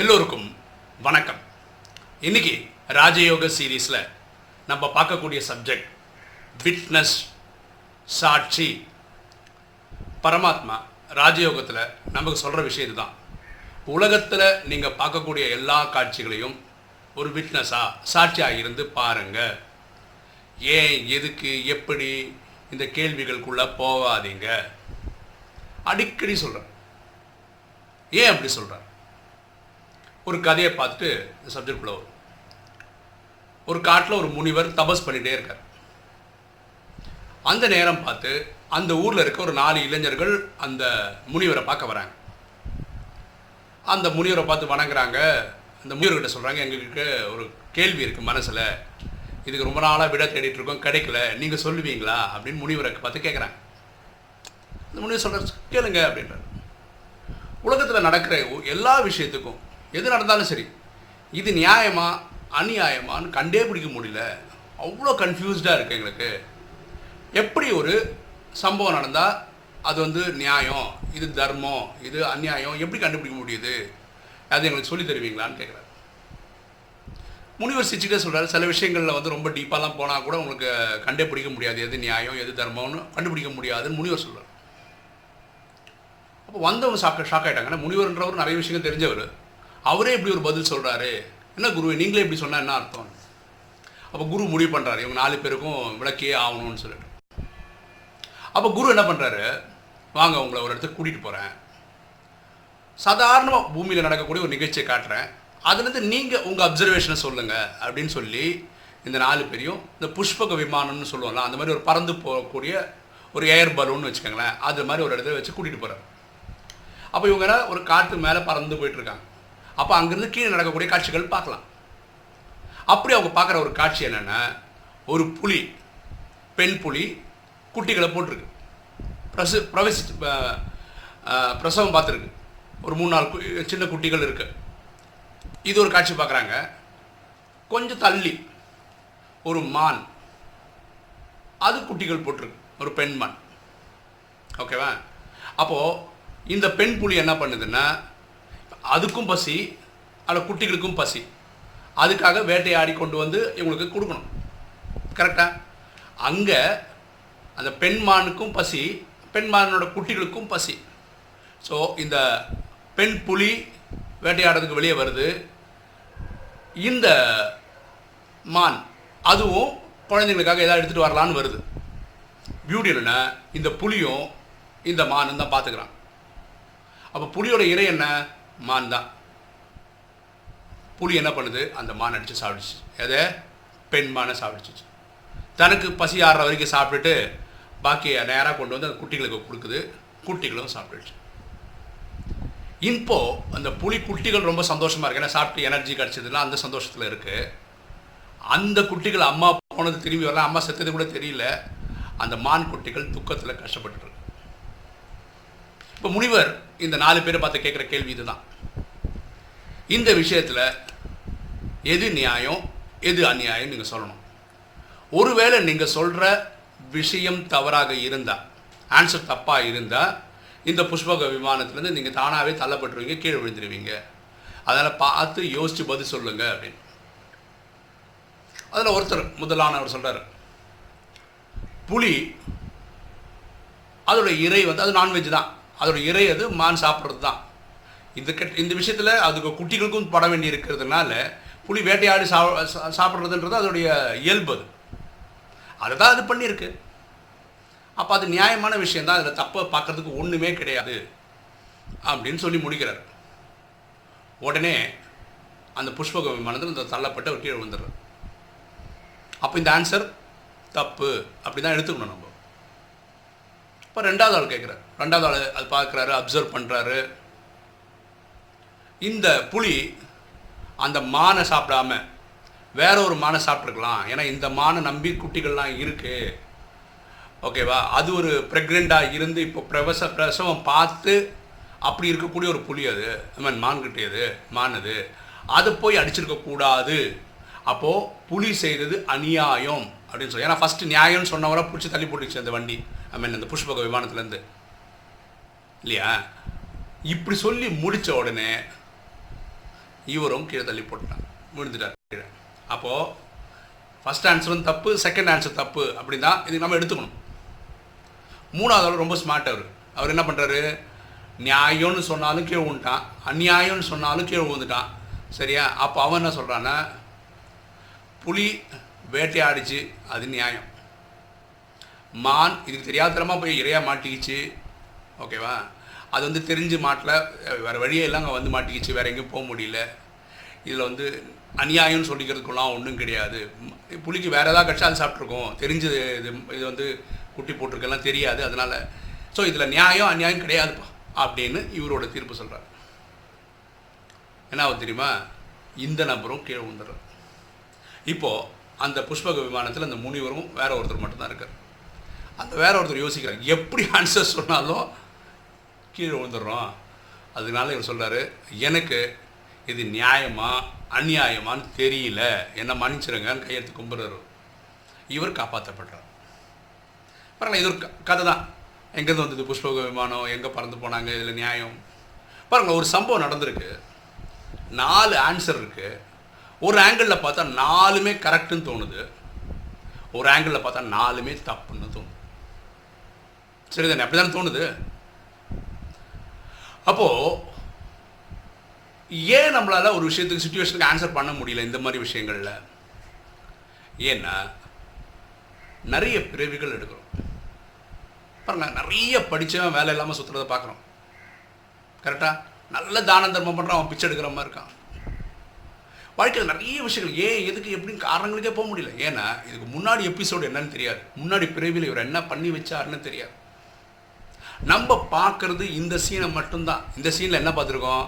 எல்லோருக்கும் வணக்கம். இன்னைக்கு ராஜயோக சீரீஸில் நம்ம பார்க்கக்கூடிய சப்ஜெக்ட் விட்னஸ் சாட்சி பரமாத்மா ராஜயோகத்தில் நமக்கு சொல்கிற விஷயம் இதுதான். உலகத்தில் நீங்கள் பார்க்கக்கூடிய எல்லா காட்சிகளையும் ஒரு விட்னஸாக சாட்சியாக இருந்து பாருங்கள் ஏன் எதுக்கு எப்படி இந்த கேள்விகளுக்குள்ளே போகாதீங்க. அடிக்கடி சொல்கிறேன் ஏன் அப்படி சொல்கிறேன் ஒரு கதையை பார்த்துட்டு இந்த சப்ஜெக்ட்குள்ளே வரும். ஒரு காட்டில் ஒரு முனிவர் தபஸ் பண்ணிகிட்டே இருக்கார். அந்த நேரம் பார்த்து அந்த ஊரில் இருக்க ஒரு நாலு இளைஞர்கள் அந்த முனிவரை பார்க்க வராங்க. அந்த முனிவரை பார்த்து வணங்குறாங்க. அந்த முனிவர்கிட்ட சொல்கிறாங்க எங்களுக்கு ஒரு கேள்வி இருக்குது மனசில். இதுக்கு ரொம்ப நாளாக விட தேடிட்டு இருக்கோம் கிடைக்கல. நீங்கள் சொல்லுவீங்களா? அப்படின்னு முனிவரை பார்த்து கேட்குறாங்க. அந்த முனிவர் சொல்கிற கேளுங்க அப்படின்றார். உலகத்தில் நடக்கிற எல்லா விஷயத்துக்கும் எது நடந்தாலும் சரி. இது நியாயமா? அநியாயமான்னு கண்டே பிடிக்க முடியல. அவ்வளோ கன்ஃபியூஸ்டாக இருக்குது எங்களுக்கு. எப்படி ஒரு சம்பவம் நடந்தால் அது வந்து நியாயம்? இது தர்மம்? இது அநியாயம்? எப்படி கண்டுபிடிக்க முடியுது? அது எங்களுக்கு சொல்லி தருவீங்களான்னு கேட்குறாரு முனிவர் சிரிச்சுட்டே சொல்கிறார் சில விஷயங்களில் வந்து ரொம்ப டீப்பாலாம் போனால் கூட உங்களுக்கு கண்டே பிடிக்க முடியாது. எது நியாயம்? எது தர்மம்னு கண்டுபிடிக்க முடியாதுன்னு முனிவர் சொல்கிறார் அப்போ வந்தவங்க ஷாக் ஷாக் ஆகிட்டாங்க ஏன்னா முனிவர்ன்றவர் நிறைய விஷயங்கள் தெரிஞ்சவர். அவரே இப்படி ஒரு பதில் சொல்கிறாரு என்ன குரு நீங்களே இப்படி சொன்னால் என்ன அர்த்தம்? அப்போ குரு முடிவு பண்ணுறாரு இவங்க நாலு பேருக்கும் விளக்கே ஆகணும்னு சொல்லிட்டு. அப்போ குரு என்ன பண்ணுறாரு வாங்க உங்களை ஒரு இடத்துக்கு கூட்டிகிட்டு போகிறேன் சாதாரணமாக பூமியில் நடக்கக்கூடிய ஒரு நிகழ்ச்சியை காட்டுறேன். அதுலேருந்து நீங்கள் உங்கள் அப்சர்வேஷனை சொல்லுங்கள் அப்படின்னு சொல்லி இந்த நாலு பேரையும் இந்த புஷ்பக விமானம்னு சொல்லுவோம்ல அந்த மாதிரி ஒரு பறந்து போகக்கூடிய ஒரு ஏர் பலூன்னு வச்சுக்கோங்களேன் அது மாதிரி ஒரு இடத்துல வச்சு கூட்டிகிட்டு போகிறேன் அப்போ இவங்க ஒரு காட்டு மேலே பறந்து போயிட்டுருக்காங்க அப்போ அங்கேருந்து கீழே நடக்கக்கூடிய காட்சிகள் பார்க்கலாம். அப்படி அவங்க பார்க்குற ஒரு காட்சி என்னென்னா ஒரு புலி பெண் புலி குட்டிகளை போட்டிருக்கு. பிரசு பிரவசி பிரசவம் பார்த்துருக்கு. ஒரு மூணு நாலு கு- சின்ன குட்டிகள் இருக்கு. இது ஒரு காட்சி பார்க்குறாங்க. கொஞ்சம் தள்ளி ஒரு மான். அது குட்டிகள் போட்டிருக்கு. ஒரு பெண் மான். ஓகேவா? அப்போது இந்த பெண் புலி என்ன பண்ணுதுன்னா அதுக்கும் பசி அதில் குட்டிகளுக்கும் பசி. அதுக்காக வேட்டையாடி கொண்டு வந்து இவங்களுக்கு கொடுக்கணும். கரெக்டாக அங்கே அந்த பெண்மானுக்கும் பசி பெண்மானோட குட்டிகளுக்கும் பசி. ஸோ இந்த பெண் புலி வேட்டையாடுறதுக்கு வெளியே வருது. இந்த மான் அதுவும் குழந்தைங்களுக்காக ஏதாவது எடுத்துகிட்டு வரலான்னு வருது. பியூட்டி என்னென்ன இந்த புலியும் இந்த மானும் தான் பார்த்துக்கிறான் அப்போ புலியோட இறை என்ன? மான் தான் புலி என்ன பண்ணுது? அந்த மான் அடித்து சாப்பிடுச்சு. எதை? பெண் மானை சாப்பிடுச்சு. தனக்கு பசி ஆடுற வரைக்கும் சாப்பிட்டுட்டு பாக்கியை நேராக கொண்டு வந்து அந்த குட்டிகளுக்கு கொடுக்குது. குட்டிகளும் சாப்பிட்டுச்சு இப்போ அந்த புலி குட்டிகள் ரொம்ப சந்தோஷமாக இருக்கு. ஏன்னா சாப்பிட்டு எனர்ஜி கிடச்சதுலாம் அந்த சந்தோஷத்தில் இருக்குது அந்த குட்டிகள் அம்மா போனது திரும்பி வரல. அம்மா செத்தது கூட தெரியல. அந்த மான் குட்டிகள் துக்கத்தில் கஷ்டப்பட்டு இப்போ முனிவர் இந்த நாலு பேரை பார்த்து கேட்குற கேள்வி இதுதான். இந்த விஷயத்தில் எது நியாயம் எது அநியாயம் நீங்கள் சொல்லணும். ஒருவேளை நீங்கள் சொல்கிற விஷயம் தவறாக இருந்தால் ஆன்சர் தப்பாக இருந்தால் இந்த புஷ்பக விமானத்துலேருந்து நீங்கள் தானாகவே தள்ளப்பட்டுருவீங்க கீழே விழுந்துருவீங்க. அதனால் பார்த்து யோசித்து பதில் சொல்லுங்கள் அப்படின்னு. அதில் ஒருத்தர் முதலானவர் சொல்கிறார் புலி அதோட இறை வந்து அது நான்வெஜ் தான். அதோட இறை அது மான் சாப்பிட்றது தான் இந்த கெட் இந்த விஷயத்தில் அதுக்கு குட்டிகளுக்கும் பட வேண்டி இருக்கிறதுனால புலி வேட்டையாடி சா சாப்பிட்றதுன்றது அதோடைய இயல்பு அது. அதை தான் அது பண்ணியிருக்கு. அப்போ அது நியாயமான விஷயந்தான் அதில் தப்பை பார்க்கறதுக்கு ஒன்றுமே கிடையாது அப்படின்னு சொல்லி முடிக்கிறார். உடனே அந்த புஷ்பக விமானத்தில் இந்த தள்ளப்பட்டு ஒரு கீழே வந்துடுறார் அப்போ இந்த ஆன்சர் தப்பு அப்படி தான் எடுத்துக்கணும் நம்ம. இப்போ ரெண்டாவது ஆள் கேட்குறாரு ரெண்டாவது ஆள் அது பார்க்குறாரு அப்சர்வ் பண்ணுறாரு இந்த புலி அந்த மானை சாப்பிடாம வேற ஒரு மானை சாப்பிட்ருக்கலாம் ஏன்னா இந்த மானை நம்பி குட்டிகள்லாம் இருக்குது ஓகேவா அது ஒரு ப்ரெக்னெண்ட்டாக இருந்து இப்போ பிரவச பிரசவம் பார்த்து அப்படி இருக்கக்கூடிய ஒரு புலி அது. ஐ மீன் மான் கிட்டியது மான் அது. அதை போய் அடிச்சிருக்கக்கூடாது அப்போது புலி செய்தது அநியாயம் அப்படின்னு சொல்லி. ஏன்னா ஃபஸ்ட்டு நியாயம்னு சொன்னவரை பிடிச்சி தள்ளி போட்டுச்சு அந்த வண்டி. ஐ மீன் அந்த புஷ்பக விமானத்துலேருந்து. இல்லையா? இப்படி சொல்லி முடித்த உடனே இவரும் கீழே தள்ளி போட்டுட்டான் விழுந்துட்டார் கீழே. அப்போது ஃபஸ்ட் ஆன்சரும் தப்பு செகண்ட் ஆன்சர் தப்பு அப்படின்னா தான் இது நம்ம எடுத்துக்கணும். மூணாவது ஆள் ரொம்ப ஸ்மார்ட் அவர். அவர் என்ன பண்ணுறாரு நியாயம்னு சொன்னாலும் கீழே விழுந்துட்டான். அந்நியாயம்னு சொன்னாலும் கீழே விழுந்துட்டான். சரியா? அப்போ அவன் என்ன சொல்கிறான்னா புலி வேட்டையாடிச்சு அது நியாயம். மான் இதுக்கு தெரியாதனமாக போய் இறையாக மாட்டிக்கிச்சு. ஓகேவா அது வந்து தெரிஞ்சு மாட்டில். வேறு வழியே எல்லாம் அங்கே வந்து மாட்டிக்கிச்சு. வேறு எங்கேயும் போக முடியல. இதில் வந்து அநியாயம்னு சொல்லிக்கிறதுக்குலாம் ஒன்றும் கிடையாது. புளிக்கு புலிக்கு வேறு ஏதாவது கட்சி அது சாப்பிட்ருக்கோம். தெரிஞ்சது இது இது வந்து குட்டி போட்டிருக்கெல்லாம் தெரியாது. அதனால் ஸோ இதில் நியாயம் அநியாயம் கிடையாதுப்பா அப்படின்னு இவரோட தீர்ப்பு சொல்கிறார் என்ன ஆகும் தெரியுமா? இந்த நபரும் கீழே விழுந்துடுறார். இப்போது அந்த புஷ்பக விமானத்தில் அந்த முனிவரும் வேற ஒருத்தர் மட்டும்தான் இருக்கார். அந்த வேற ஒருத்தர் யோசிக்கிறார் எப்படி ஆன்சர் சொன்னாலும் கீழே விழுந்துடுறோம். அதனால இவர் சொல்கிறாரு எனக்கு இது நியாயமா அநியாயமான்னு தெரியல. என்னை மன்னிச்சிருங்கன்னு கையெழுத்து கும்பிட்றாரு. இவர் காப்பாற்றப்படுறார் பரவாயில்ல இது ஒரு க- கதை தான் எங்கேருந்து வந்தது புஷ்பக விமானம்? எங்கே பறந்து போனாங்க? இதில் நியாயம். பாருங்கள் ஒரு சம்பவம் நடந்திருக்கு. நாலு ஆன்சர் இருக்குது ஒரு ஆங்கிளில் பார்த்தா நாலுமே கரெக்டுன்னு தோணுது. ஒரு ஆங்கிளில் பார்த்தா நாலுமே தப்புன்னு தோணுது. சரிதானே அப்படி தானே தோணுது? அப்போது ஏன் நம்மளால் ஒரு விஷயத்துக்கு சுச்சுவேஷனுக்கு ஆன்சர் பண்ண முடியல இந்த மாதிரி விஷயங்களில்? ஏன்னா நிறைய பிறவிகள் எடுக்கிறோம். பாருங்க நிறைய படித்தவன் வேலை இல்லாமல் சுற்றுறதை பார்க்குறோம். கரெக்டாக நல்ல தான தர்மம் பண்ணுறான் அவன் பிச்சை எடுக்கிற மாதிரி இருக்கான். வாழ்க்கையில் நிறைய விஷயங்கள் ஏன் எதுக்கு எப்படின்னு காரணங்களுக்கே போக முடியல. ஏன்னா இதுக்கு முன்னாடி எபிசோடு என்னன்னு தெரியாது. முன்னாடி பிறவியில் இவர் என்ன பண்ணி வச்சாருன்னு தெரியாது. நம்ம பார்க்குறது இந்த சீனை மட்டும்தான். இந்த சீனில் என்ன பார்த்துருக்கோம்?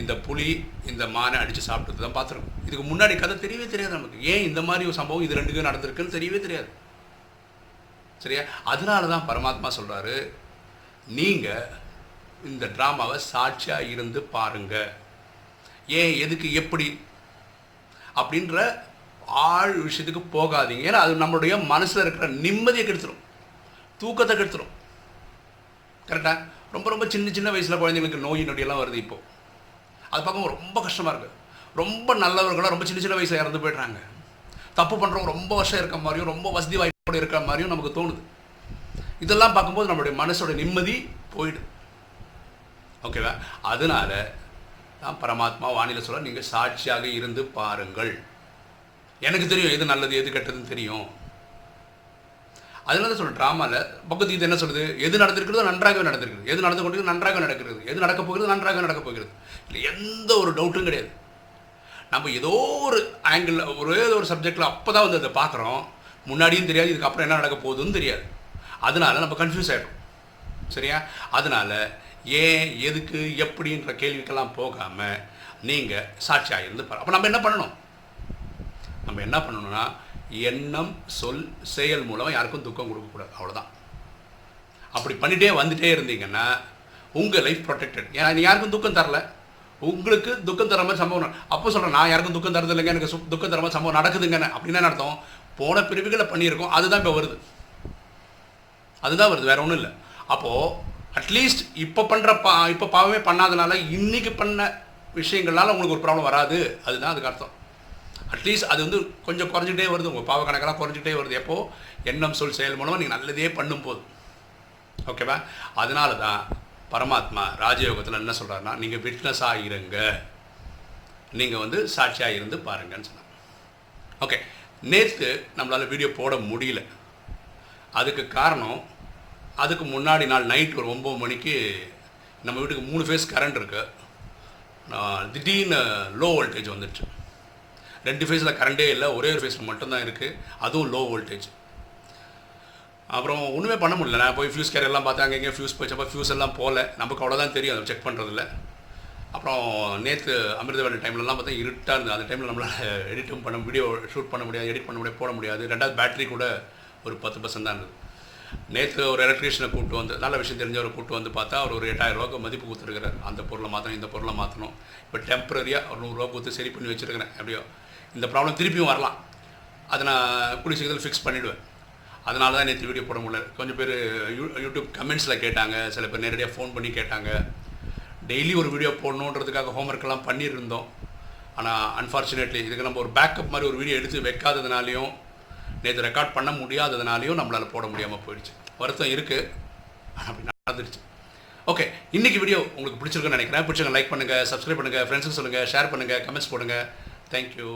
இந்த புலி இந்த மானை அடித்து சாப்பிட்டது தான் பார்த்துருக்கோம். இதுக்கு முன்னாடி கதை தெரியவே தெரியாது நமக்கு. ஏன் இந்த மாதிரி ஒரு சம்பவம் இது ரெண்டுக்கும் நடந்திருக்குன்னு தெரியவே தெரியாது. சரியா? அதனால தான் பரமாத்மா சொல்கிறாரு நீங்கள் இந்த ட்ராமாவை சாட்சியாக இருந்து பாருங்கள் ஏன் எதுக்கு எப்படி? அப்படின்ற ஆழ் விஷயத்துக்கு போகாதீங்க. ஏன்னா அது நம்மளுடைய மனசில் இருக்கிற நிம்மதியை கெடுத்துரும். தூக்கத்தை கெடுத்துரும். கரெக்டாக ரொம்ப ரொம்ப சின்ன சின்ன வயசில் குழந்தைங்களுக்கு நோய் நொடியெல்லாம் வருது இப்போ. அது பார்க்கும்போது ரொம்ப கஷ்டமாக இருக்குது ரொம்ப நல்லவர்களாக ரொம்ப சின்ன சின்ன வயசில் இறந்து போயிடுறாங்க. தப்பு பண்ணுறவங்க ரொம்ப வருஷம் இருக்க மாதிரியும் ரொம்ப வசதி வாய்ப்போடு இருக்கிற மாதிரியும் நமக்கு தோணுது. இதெல்லாம் பார்க்கும்போது நம்மளுடைய மனசோட நிம்மதி போயிடுது. ஓகேவா? அதனால தான் பரமாத்மா வானிலை சொல்ல நீங்கள் சாட்சியாக இருந்து பாருங்கள். எனக்கு தெரியும் எது நல்லது எது கெட்டதுன்னு தெரியும். அதனால தான் சொல்கிறேன் ட்ராமாவில் பகவத்கீதை என்ன சொல்லுது? எது நடந்திருக்கிறதோ நன்றாகவே நடந்திருக்குது. எது நடந்து கொண்டு நன்றாக நடக்கிறது. எது நடக்க போகிறது நன்றாக நடக்க போகிறது. இல்லை எந்த ஒரு டவுட்டும் கிடையாது. நம்ம ஏதோ ஒரு ஆங்கிளில் ஒரே ஒரு சப்ஜெக்டில் அப்போ தான் வந்து அதை பார்க்குறோம் முன்னாடியும் தெரியாது இதுக்கப்புறம் என்ன நடக்க போகுதுன்னு தெரியாது. அதனால நம்ம கன்ஃபியூஸ் ஆகிடும் சரியா? அதனால் ஏன் எதுக்கு எப்படின்ற கேள்விக்கெல்லாம் போகாமல் நீங்கள் சாட்சியாக இருந்து பாரு அப்போ நம்ம என்ன பண்ணணும்? நம்ம என்ன பண்ணணும்னா எண்ணம் சொல் செயல் மூலம் யாருக்கும் துக்கம் கொடுக்கக்கூடாது. அவ்வளோதான் அப்படி பண்ணிகிட்டே வந்துட்டே இருந்தீங்கன்னா உங்கள் லைஃப் ப்ரொடெக்டட் ஏன்னா நீ யாருக்கும் துக்கம் தரல. உங்களுக்கு துக்கம் தர மாதிரி சம்பவம் அப்போ சொல்கிறேன் நான் யாருக்கும் துக்கம் தரது இல்லைங்க எனக்கு சு- துக்கம் தர மாதிரி சம்பவம் நடக்குதுங்கன்னு. அப்படின்னா என்ன அர்த்தம்? போன பிரிவுகளை பண்ணியிருக்கோம் அதுதான் இப்போ வருது. அதுதான் வருது வேற ஒன்றும் இல்லை. அப்போது அட்லீஸ்ட் இப்போ பண்ணுற பா இப்போ பாவமே பண்ணாதனால இன்னைக்கு பண்ண விஷயங்கள்னால உங்களுக்கு ஒரு ப்ராப்ளம் வராது. அதுதான் அதுக்கு அர்த்தம். அட்லீஸ்ட் அது வந்து கொஞ்சம் குறைஞ்சிட்டே வருது. உங்கள் பாவ கணக்கெல்லாம் குறைஞ்சிட்டே வருது. எப்போ? எண்ணம் சொல் செயல் மூலமாக நீங்கள் நல்லதே பண்ணும்போது. ஓகேவா அதனால தான் பரமாத்மா ராஜயோகத்தில் என்ன சொல்கிறாருன்னா நீங்கள் விட்னஸாக இருங்க. நீங்கள் வந்து சாட்சியாக இருந்து பாருங்கன்னு சொன்னாங்க. ஓகே நேற்று நம்மளால் வீடியோ போட முடியல. அதுக்கு காரணம் அதுக்கு முன்னாடி நாள் நைட் ஒரு ஒம்பது மணிக்கு நம்ம வீட்டுக்கு மூணு ஃபேஸ் கரண்ட் இருக்குது திடீர்னு லோ வோல்டேஜ் வந்துடுச்சு. ரெண்டு ஃபேஸில் கரண்டே இல்லை ஒரே ஒரு ஃபேஸ் மட்டும்தான் இருக்குது அதுவும் லோ வோல்டேஜ் அப்புறம் ஒன்றுமே பண்ண முடியல. நான் போய் ஃபியூஸ் கேர் எல்லாம் பார்த்தேன் அங்கே ஃபியூஸ் போச்சப்போ ஃபியூஸ் எல்லாம் போகல நமக்கு அவ்வளோதான் தெரியும். அதை செக் பண்ணுறதில்ல அப்புறம் நேற்று அமிர்தவேலை டைம்லலாம் பார்த்தா இருட்டாக இருந்தது. அந்த டைமில் நம்மளால் எடிட்டும் பண்ண வீடியோ ஷூட் பண்ண முடியாது எடிட் பண்ண முடியாது போட முடியாது. ரெண்டாவது பேட்டரி கூட ஒரு பத்து பர்சன்ட் தான் இருந்தது. நேற்று ஒரு எலக்ட்ரீஷியனை கூப்பிட்டு வந்து நல்ல விஷயம் தெரிஞ்சவரை கூப்பிட்டு வந்து பார்த்தா அவர் ஒரு எட்டாயிரம் ரூபாய்க்கு மதிப்பு கொடுத்துருக்காரு அந்த பொருளை மாற்றணும் இந்த பொருளை மாற்றணும் இப்போ டெம்பரரியாக ஒரு நூறுரூவா கொடுத்து சரி பண்ணி வச்சுருக்கிறேன் எப்படியோ. இந்த ப்ராப்ளம் திருப்பியும் வரலாம். அதை நான் கூடிய சீக்கிரத்தில் ஃபிக்ஸ் பண்ணிவிடுவேன் அதனால தான் நேற்று வீடியோ போட முடியல. கொஞ்சம் பேர் யூ யூடியூப் கமெண்ட்ஸில் கேட்டாங்க. சில பேர் நேரடியாக ஃபோன் பண்ணி கேட்டாங்க. டெய்லி ஒரு வீடியோ போடணுன்றதுக்காக ஹோம்ஒர்க்கெல்லாம் பண்ணியிருந்தோம். ஆனால் அன்ஃபார்ச்சுனேட்லி இதுக்கு நம்ம ஒரு பேக்கப் மாதிரி ஒரு வீடியோ எடுத்து வைக்காததுனாலையும் நேற்று ரெக்கார்ட் பண்ண முடியாததுனாலையும் நம்மளால் போட முடியாமல் போயிடுச்சு. வருத்தம் இருக்குது அப்படி நடந்துருச்சு. ஓகே இன்றைக்கி வீடியோ உங்களுக்கு பிடிச்சிருக்குன்னு நினைக்கிறேன். பிடிச்சிருங்க லைக் பண்ணுங்கள் சப்ஸ்கிரைப் பண்ணுங்கள் ஃப்ரெண்ட்ஸுக்கு சொல்லுங்கள் ஷேர் பண்ணுங்கள் கமெண்ட்ஸ் போடுங்கள் தேங்க்யூ